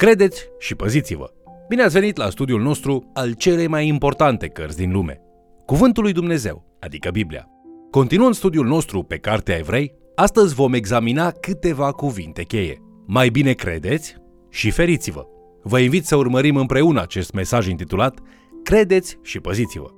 Credeți și păziți-vă! Bine ați venit la studiul nostru al celei mai importante cărți din lume, Cuvântul lui Dumnezeu, adică Biblia. Continuând studiul nostru pe Cartea Evrei, astăzi vom examina câteva cuvinte cheie. Mai bine credeți și feriți-vă! Vă invit să urmărim împreună acest mesaj intitulat Credeți și păziți-vă!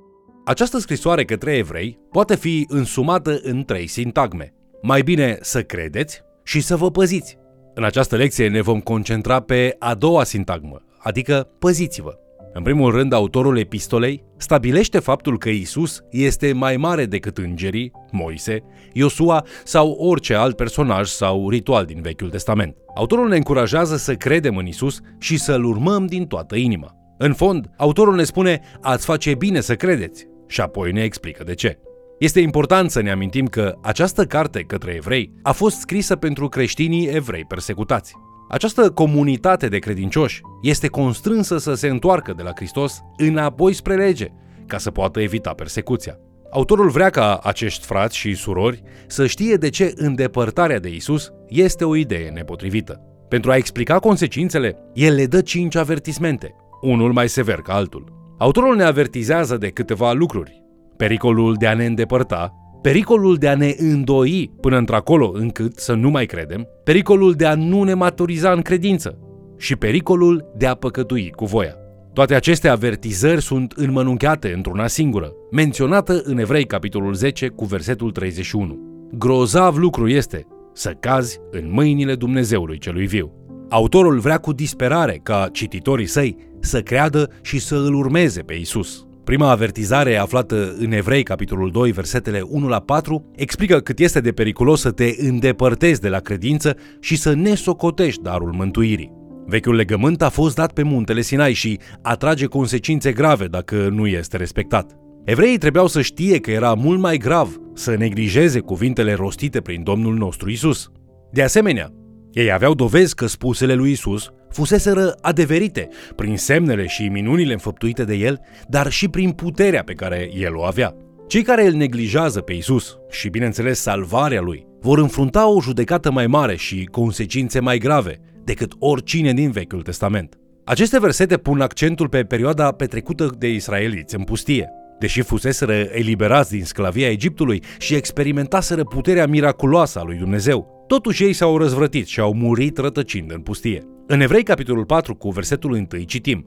Această scrisoare către evrei poate fi însumată în trei sintagme. Mai bine să credeți și să vă păziți. În această lecție ne vom concentra pe a doua sintagmă, adică păziți-vă. În primul rând, autorul epistolei stabilește faptul că Isus este mai mare decât îngerii, Moise, Iosua sau orice alt personaj sau ritual din Vechiul Testament. Autorul ne încurajează să credem în Isus și să-L urmăm din toată inima. În fond, autorul ne spune, ați face bine să credeți, și apoi ne explică de ce. Este important să ne amintim că această carte către evrei a fost scrisă pentru creștinii evrei persecutați. Această comunitate de credincioși este constrânsă să se întoarcă de la Hristos înapoi spre lege, ca să poată evita persecuția. Autorul vrea ca acești frați și surori să știe de ce îndepărtarea de Isus este o idee nepotrivită. Pentru a explica consecințele, el le dă cinci avertismente, unul mai sever ca altul. Autorul ne avertizează de câteva lucruri. Pericolul de a ne îndepărta, pericolul de a ne îndoi până într-acolo încât să nu mai credem, pericolul de a nu ne maturiza în credință și pericolul de a păcătui cu voia. Toate aceste avertizări sunt înmănunchiate într-una singură, menționată în Evrei capitolul 10 cu versetul 31. Grozav lucru este să cazi în mâinile Dumnezeului celui viu. Autorul vrea cu disperare ca cititorii săi să creadă și să îl urmeze pe Isus. Prima avertizare aflată în Evrei, capitolul 2, versetele 1 la 4, explică cât este de periculos să te îndepărtezi de la credință și să nesocotești darul mântuirii. Vechiul legământ a fost dat pe muntele Sinai și atrage consecințe grave dacă nu este respectat. Evreii trebuiau să știe că era mult mai grav să neglijeze cuvintele rostite prin Domnul nostru Isus. De asemenea, ei aveau dovezi că spusele lui Isus fuseseră adeverite prin semnele și minunile înfăptuite de el, dar și prin puterea pe care el o avea. Cei care îl neglijează pe Isus și, bineînțeles, salvarea lui, vor înfrunta o judecată mai mare și consecințe mai grave decât oricine din Vechiul Testament. Aceste versete pun accentul pe perioada petrecută de israeliți în pustie. Deși fuseseră eliberați din sclavia Egiptului și experimentaseră puterea miraculoasă a lui Dumnezeu, totuși ei s-au răzvrătit și au murit rătăcind în pustie. În Evrei, capitolul 4, cu versetul 1, citim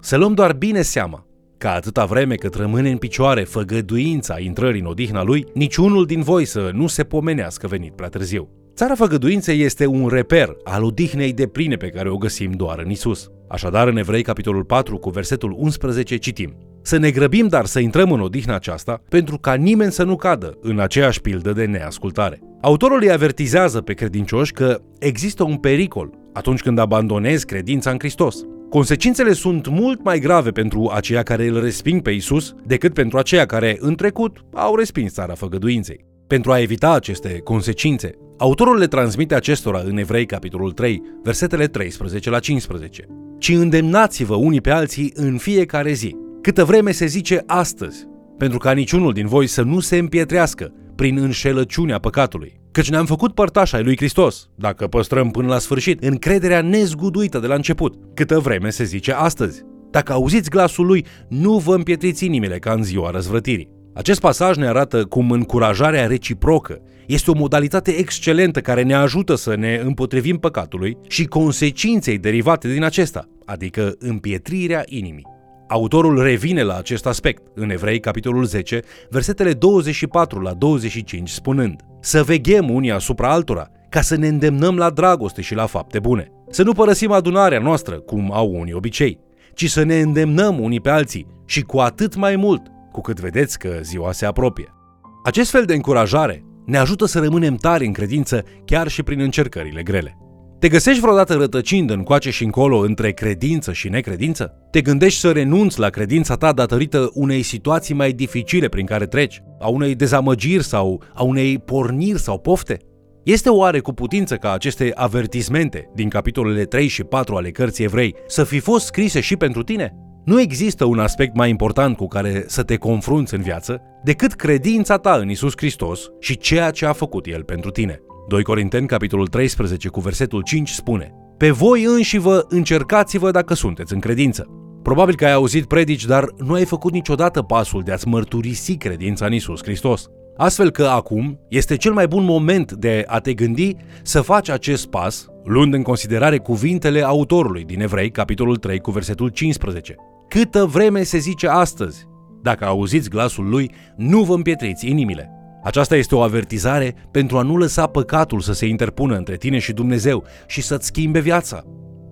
Să luăm doar bine seama ca atâta vreme cât rămâne în picioare făgăduința intrării în odihna lui, niciunul din voi să nu se pomenească venit prea târziu. Țara făgăduinței este un reper al odihnei de pline pe care o găsim doar în Isus. Așadar, în Evrei, capitolul 4, cu versetul 11, citim Să ne grăbim, dar să intrăm în odihna aceasta, pentru ca nimeni să nu cadă în aceeași pildă de neascultare. Autorul îi avertizează pe credincioși că există un pericol atunci când abandonezi credința în Hristos. Consecințele sunt mult mai grave pentru aceia care îl resping pe Isus decât pentru aceia care, în trecut, au respins țara făgăduinței. Pentru a evita aceste consecințe, autorul le transmite acestora în Evrei, capitolul 3, versetele 13 la 15. Ci îndemnați-vă unii pe alții în fiecare zi, câtă vreme se zice astăzi, pentru ca niciunul din voi să nu se împietrească prin înșelăciunea păcatului. Căci ne-am făcut părtași ai lui Hristos, dacă păstrăm până la sfârșit încrederea nezguduită de la început, câtă vreme se zice astăzi. Dacă auziți glasul lui, nu vă împietriți inimile ca în ziua răzvrătirii. Acest pasaj ne arată cum încurajarea reciprocă este o modalitate excelentă care ne ajută să ne împotrivim păcatului și consecinței derivate din acesta, adică împietrirea inimii. Autorul revine la acest aspect în Evrei, capitolul 10, versetele 24 la 25, spunând Să veghem unii asupra altora, ca să ne îndemnăm la dragoste și la fapte bune. Să nu părăsim adunarea noastră, cum au unii obicei, ci să ne îndemnăm unii pe alții și cu atât mai mult, cu cât vedeți că ziua se apropie. Acest fel de încurajare ne ajută să rămânem tari în credință chiar și prin încercările grele. Te găsești vreodată rătăcind în coace și încolo între credință și necredință? Te gândești să renunți la credința ta datorită unei situații mai dificile prin care treci, a unei dezamăgiri sau a unei porniri sau pofte? Este oare cu putință ca aceste avertismente din capitolele 3 și 4 ale cărții evrei să fi fost scrise și pentru tine? Nu există un aspect mai important cu care să te confrunți în viață decât credința ta în Isus Hristos și ceea ce a făcut El pentru tine. 2 Corinteni, capitolul 13, cu versetul 5 spune Pe voi înși vă încercați-vă dacă sunteți în credință. Probabil că ai auzit predici, dar nu ai făcut niciodată pasul de a-ți mărturisi credința în Isus Hristos. Astfel că acum este cel mai bun moment de a te gândi să faci acest pas, luând în considerare cuvintele autorului din Evrei, capitolul 3, cu versetul 15. Câtă vreme se zice astăzi, dacă auziți glasul lui, nu vă împietriți inimile. Aceasta este o avertizare pentru a nu lăsa păcatul să se interpună între tine și Dumnezeu și să-ți schimbe viața.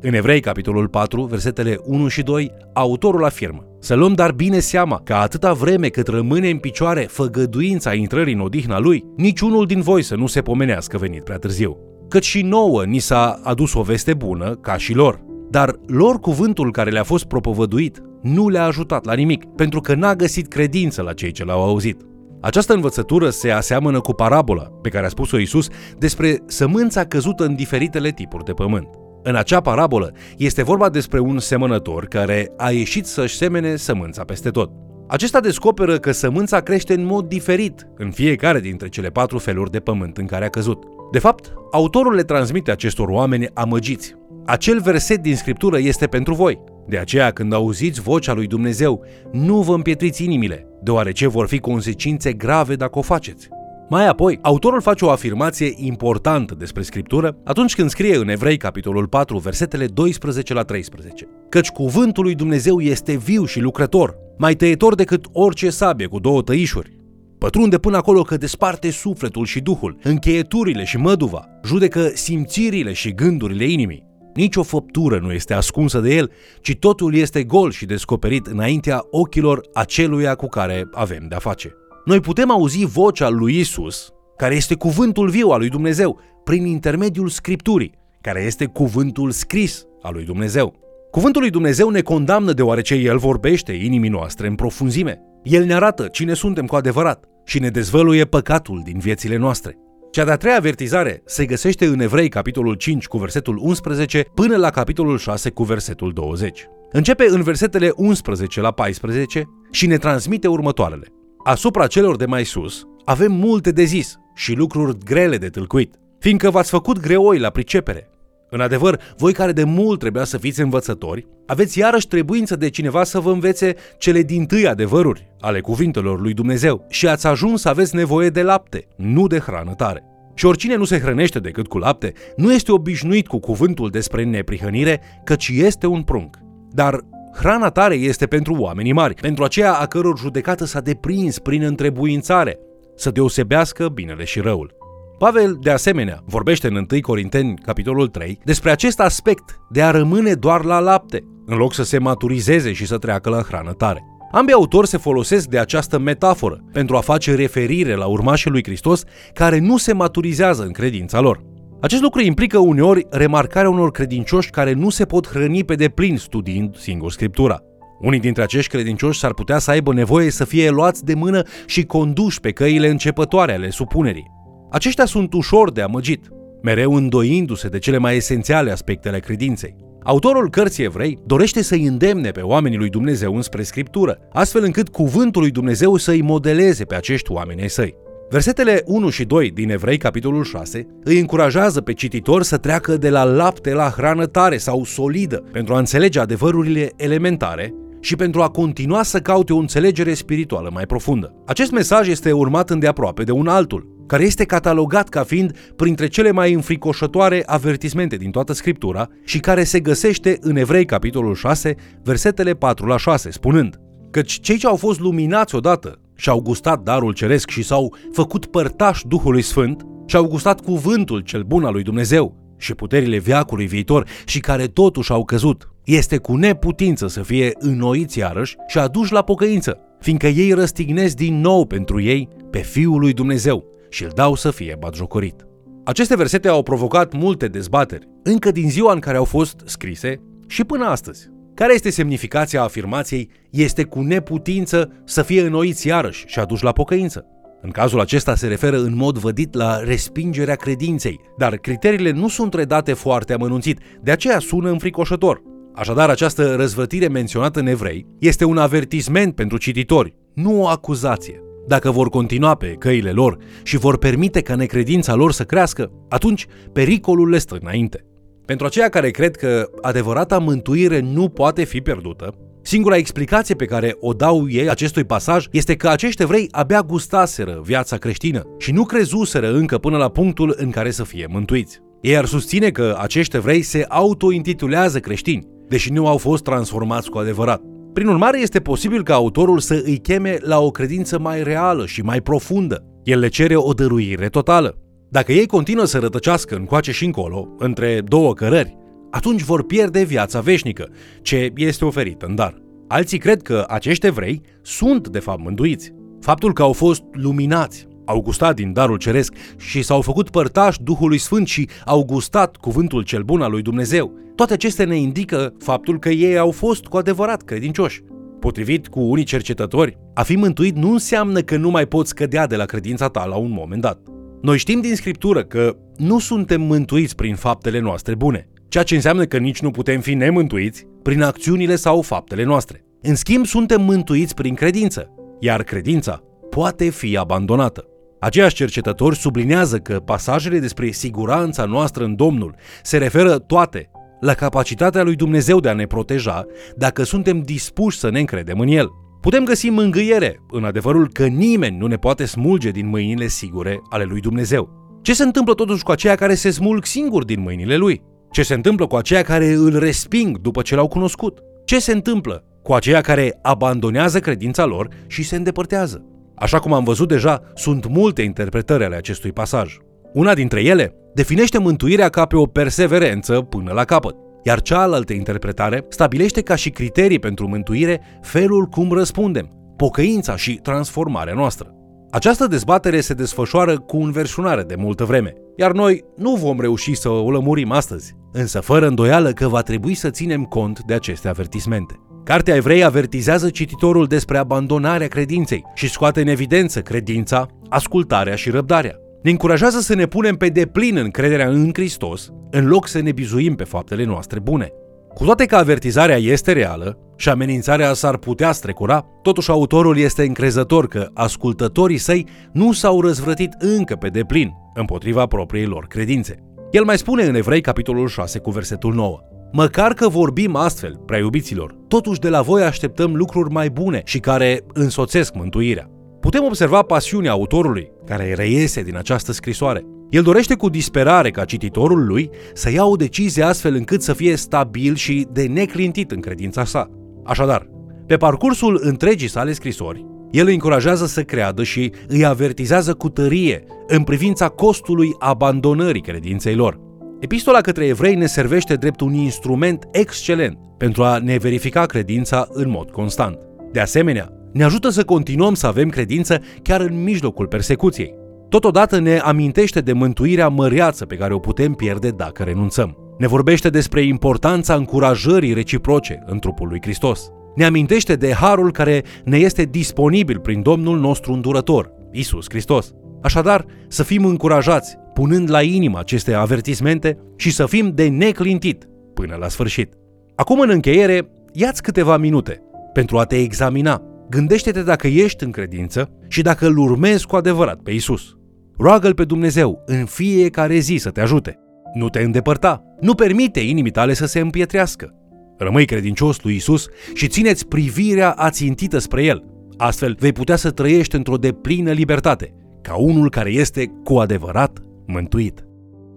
În Evrei, capitolul 4, versetele 1 și 2, autorul afirmă Să luăm dar bine seama că atâta vreme cât rămâne în picioare făgăduința intrării în odihna lui, niciunul din voi să nu se pomenească venit prea târziu. Cât și nouă ni s-a adus o veste bună, ca și lor. Dar lor cuvântul care le-a fost propovăduit nu le-a ajutat la nimic, pentru că n-a găsit credință la cei ce l-au auzit. Această învățătură se aseamănă cu parabola pe care a spus-o Isus despre sămânța căzută în diferitele tipuri de pământ. În acea parabolă este vorba despre un semănător care a ieșit să-și semene sămânța peste tot. Acesta descoperă că sămânța crește în mod diferit în fiecare dintre cele patru feluri de pământ în care a căzut. De fapt, autorul le transmite acestor oameni amăgiți. Acel verset din scriptură este pentru voi. De aceea, când auziți vocea lui Dumnezeu, nu vă împietriți inimile, deoarece vor fi consecințe grave dacă o faceți. Mai apoi, autorul face o afirmație importantă despre Scriptură atunci când scrie în Evrei, capitolul 4, versetele 12 la 13. Căci cuvântul lui Dumnezeu este viu și lucrător, mai tăietor decât orice sabie cu două tăișuri. Pătrunde până acolo că desparte sufletul și duhul, încheieturile și măduva, judecă simțirile și gândurile inimii. Nici o făptură nu este ascunsă de el, ci totul este gol și descoperit înaintea ochilor aceluia cu care avem de-a face. Noi putem auzi vocea lui Isus, care este cuvântul viu al lui Dumnezeu, prin intermediul Scripturii, care este cuvântul scris al lui Dumnezeu. Cuvântul lui Dumnezeu ne condamnă deoarece El vorbește inimii noastre în profunzime. El ne arată cine suntem cu adevărat și ne dezvăluie păcatul din viețile noastre. Cea de-a treia avertizare se găsește în Evrei, capitolul 5, cu versetul 11, până la capitolul 6, cu versetul 20. Începe în versetele 11 la 14 și ne transmite următoarele. Asupra celor de mai sus, avem multe de zis și lucruri grele de tâlcuit, fiindcă v-ați făcut greoi la pricepere. În adevăr, voi care de mult trebuia să fiți învățători, aveți iarăși trebuință de cineva să vă învețe cele din tâi adevăruri ale cuvintelor lui Dumnezeu și ați ajuns să aveți nevoie de lapte, nu de hrană tare. Și oricine nu se hrănește decât cu lapte, nu este obișnuit cu cuvântul despre neprihănire, căci este un prunc. Dar hrana tare este pentru oamenii mari, pentru aceea a căror judecată s-a deprins prin întrebuințare, să deosebească binele și răul. Pavel, de asemenea, vorbește în 1 Corinteni, capitolul 3, despre acest aspect de a rămâne doar la lapte, în loc să se maturizeze și să treacă la hrană tare. Ambii autori se folosesc de această metaforă pentru a face referire la urmașii lui Hristos care nu se maturizează în credința lor. Acest lucru implică uneori remarcarea unor credincioși care nu se pot hrăni pe deplin studiind singur Scriptura. Unii dintre acești credincioși s-ar putea să aibă nevoie să fie luați de mână și conduși pe căile începătoare ale supunerii. Aceștia sunt ușor de amăgit, mereu îndoindu-se de cele mai esențiale aspecte ale credinței. Autorul cărții evrei dorește să-i îndemne pe oamenii lui Dumnezeu înspre Scriptură, astfel încât cuvântul lui Dumnezeu să-i modeleze pe acești oameni ai săi. Versetele 1 și 2 din Evrei, capitolul 6, îi încurajează pe cititor să treacă de la lapte la hrană tare sau solidă pentru a înțelege adevărurile elementare și pentru a continua să caute o înțelegere spirituală mai profundă. Acest mesaj este urmat îndeaproape de un altul, care este catalogat ca fiind printre cele mai înfricoșătoare avertismente din toată Scriptura și care se găsește în Evrei capitolul 6, versetele 4 la 6, spunând Căci cei ce au fost luminați odată și-au gustat darul ceresc și s-au făcut părtași Duhului Sfânt și-au gustat cuvântul cel bun al lui Dumnezeu și puterile viacului viitor și care totuși au căzut. Este cu neputință să fie înnoiți iarăși și aduși la pocăință, fiindcă ei răstignesc din nou pentru ei pe Fiul lui Dumnezeu și îl dau să fie batjocorit. Aceste versete au provocat multe dezbateri, încă din ziua în care au fost scrise și până astăzi. Care este semnificația afirmației este cu neputință să fie înnoiți iarăși și aduși la pocăință? În cazul acesta se referă în mod vădit la respingerea credinței, dar criteriile nu sunt redate foarte amănunțit, de aceea sună înfricoșător. Așadar, această răzvătire menționată în evrei este un avertisment pentru cititori, nu o acuzație. Dacă vor continua pe căile lor și vor permite ca necredința lor să crească, atunci pericolul le stă înainte. Pentru aceia care cred că adevărata mântuire nu poate fi pierdută, singura explicație pe care o dau ei acestui pasaj este că acești evrei abia gustaseră viața creștină și nu crezuseră încă până la punctul în care să fie mântuiți. Ei ar susține că acești evrei se auto-intitulează creștini, deși nu au fost transformați cu adevărat. Prin urmare, este posibil ca autorul să îi cheme la o credință mai reală și mai profundă. El le cere o dăruire totală. Dacă ei continuă să rătăcească încoace și încolo, între două cărări, atunci vor pierde viața veșnică, ce este oferită în dar. Alții cred că acești evrei sunt de fapt mântuiți. Faptul că au fost luminați, au gustat din darul ceresc și s-au făcut părtași Duhului Sfânt și au gustat cuvântul cel bun al lui Dumnezeu. Toate acestea ne indică faptul că ei au fost cu adevărat credincioși. Potrivit cu unii cercetători, a fi mântuit nu înseamnă că nu mai poți cădea de la credința ta la un moment dat. Noi știm din Scriptură că nu suntem mântuiți prin faptele noastre bune, ceea ce înseamnă că nici nu putem fi nemântuiți prin acțiunile sau faptele noastre. În schimb, suntem mântuiți prin credință, iar credința poate fi abandonată. Aceiași cercetători sublinează că pasajele despre siguranța noastră în Domnul se referă toate la capacitatea lui Dumnezeu de a ne proteja dacă suntem dispuși să ne încredem în El. Putem găsi mângâiere în adevărul că nimeni nu ne poate smulge din mâinile sigure ale lui Dumnezeu. Ce se întâmplă totuși cu aceia care se smulg singuri din mâinile lui? Ce se întâmplă cu aceia care îl resping după ce l-au cunoscut? Ce se întâmplă cu aceia care abandonează credința lor și se îndepărtează? Așa cum am văzut deja, sunt multe interpretări ale acestui pasaj. Una dintre ele definește mântuirea ca pe o perseverență până la capăt, iar cealaltă interpretare stabilește ca și criterii pentru mântuire felul cum răspundem, pocăința și transformarea noastră. Această dezbatere se desfășoară cu înverșunare de multă vreme, iar noi nu vom reuși să o lămurim astăzi, însă fără îndoială că va trebui să ținem cont de aceste avertismente. Cartea Evrei avertizează cititorul despre abandonarea credinței și scoate în evidență credința, ascultarea și răbdarea. Ne încurajează să ne punem pe deplin în crederea în Hristos, în loc să ne bizuim pe faptele noastre bune. Cu toate că avertizarea este reală și amenințarea s-ar putea strecura, totuși autorul este încrezător că ascultătorii săi nu s-au răzvrătit încă pe deplin împotriva propriei lor credințe. El mai spune în Evrei capitolul 6 cu versetul 9. Măcar că vorbim astfel, prea iubiților, totuși de la voi așteptăm lucruri mai bune și care însoțesc mântuirea. Putem observa pasiunea autorului, care reiese din această scrisoare. El dorește cu disperare ca cititorul lui să ia o decizie astfel încât să fie stabil și de neclintit în credința sa. Așadar, pe parcursul întregii sale scrisori, el îi încurajează să creadă și îi avertizează cu tărie în privința costului abandonării credinței lor. Epistola către evrei ne servește drept un instrument excelent pentru a ne verifica credința în mod constant. De asemenea, ne ajută să continuăm să avem credință chiar în mijlocul persecuției. Totodată ne amintește de mântuirea măreață pe care o putem pierde dacă renunțăm. Ne vorbește despre importanța încurajării reciproce în trupul lui Hristos. Ne amintește de harul care ne este disponibil prin Domnul nostru îndurător, Isus Hristos. Așadar, să fim încurajați, punând la inimă aceste avertismente și să fim de neclintit până la sfârșit. Acum, în încheiere, ia-ți câteva minute pentru a te examina. Gândește-te dacă ești în credință și dacă îl urmezi cu adevărat pe Isus. Roagă-L pe Dumnezeu în fiecare zi să te ajute. Nu te îndepărta. Nu permite inimii tale să se împietrească. Rămâi credincios lui Isus și țineți privirea ațintită spre El. Astfel vei putea să trăiești într-o deplină libertate, ca unul care este cu adevărat mântuit.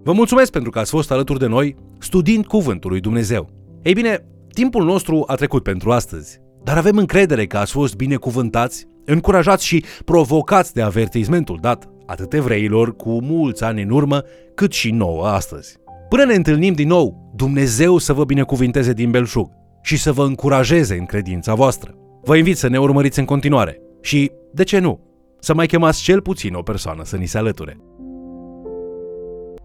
Vă mulțumesc pentru că ați fost alături de noi studiind Cuvântul lui Dumnezeu. Ei bine, timpul nostru a trecut pentru astăzi, dar avem încredere că ați fost binecuvântați, încurajați și provocați de avertismentul dat atât evreilor cu mulți ani în urmă, cât și nouă astăzi. Până ne întâlnim din nou, Dumnezeu să vă binecuvinteze din belșug și să vă încurajeze în credința voastră. Vă invit să ne urmăriți în continuare și, de ce nu, să mai chemați cel puțin o persoană să ni se alăture.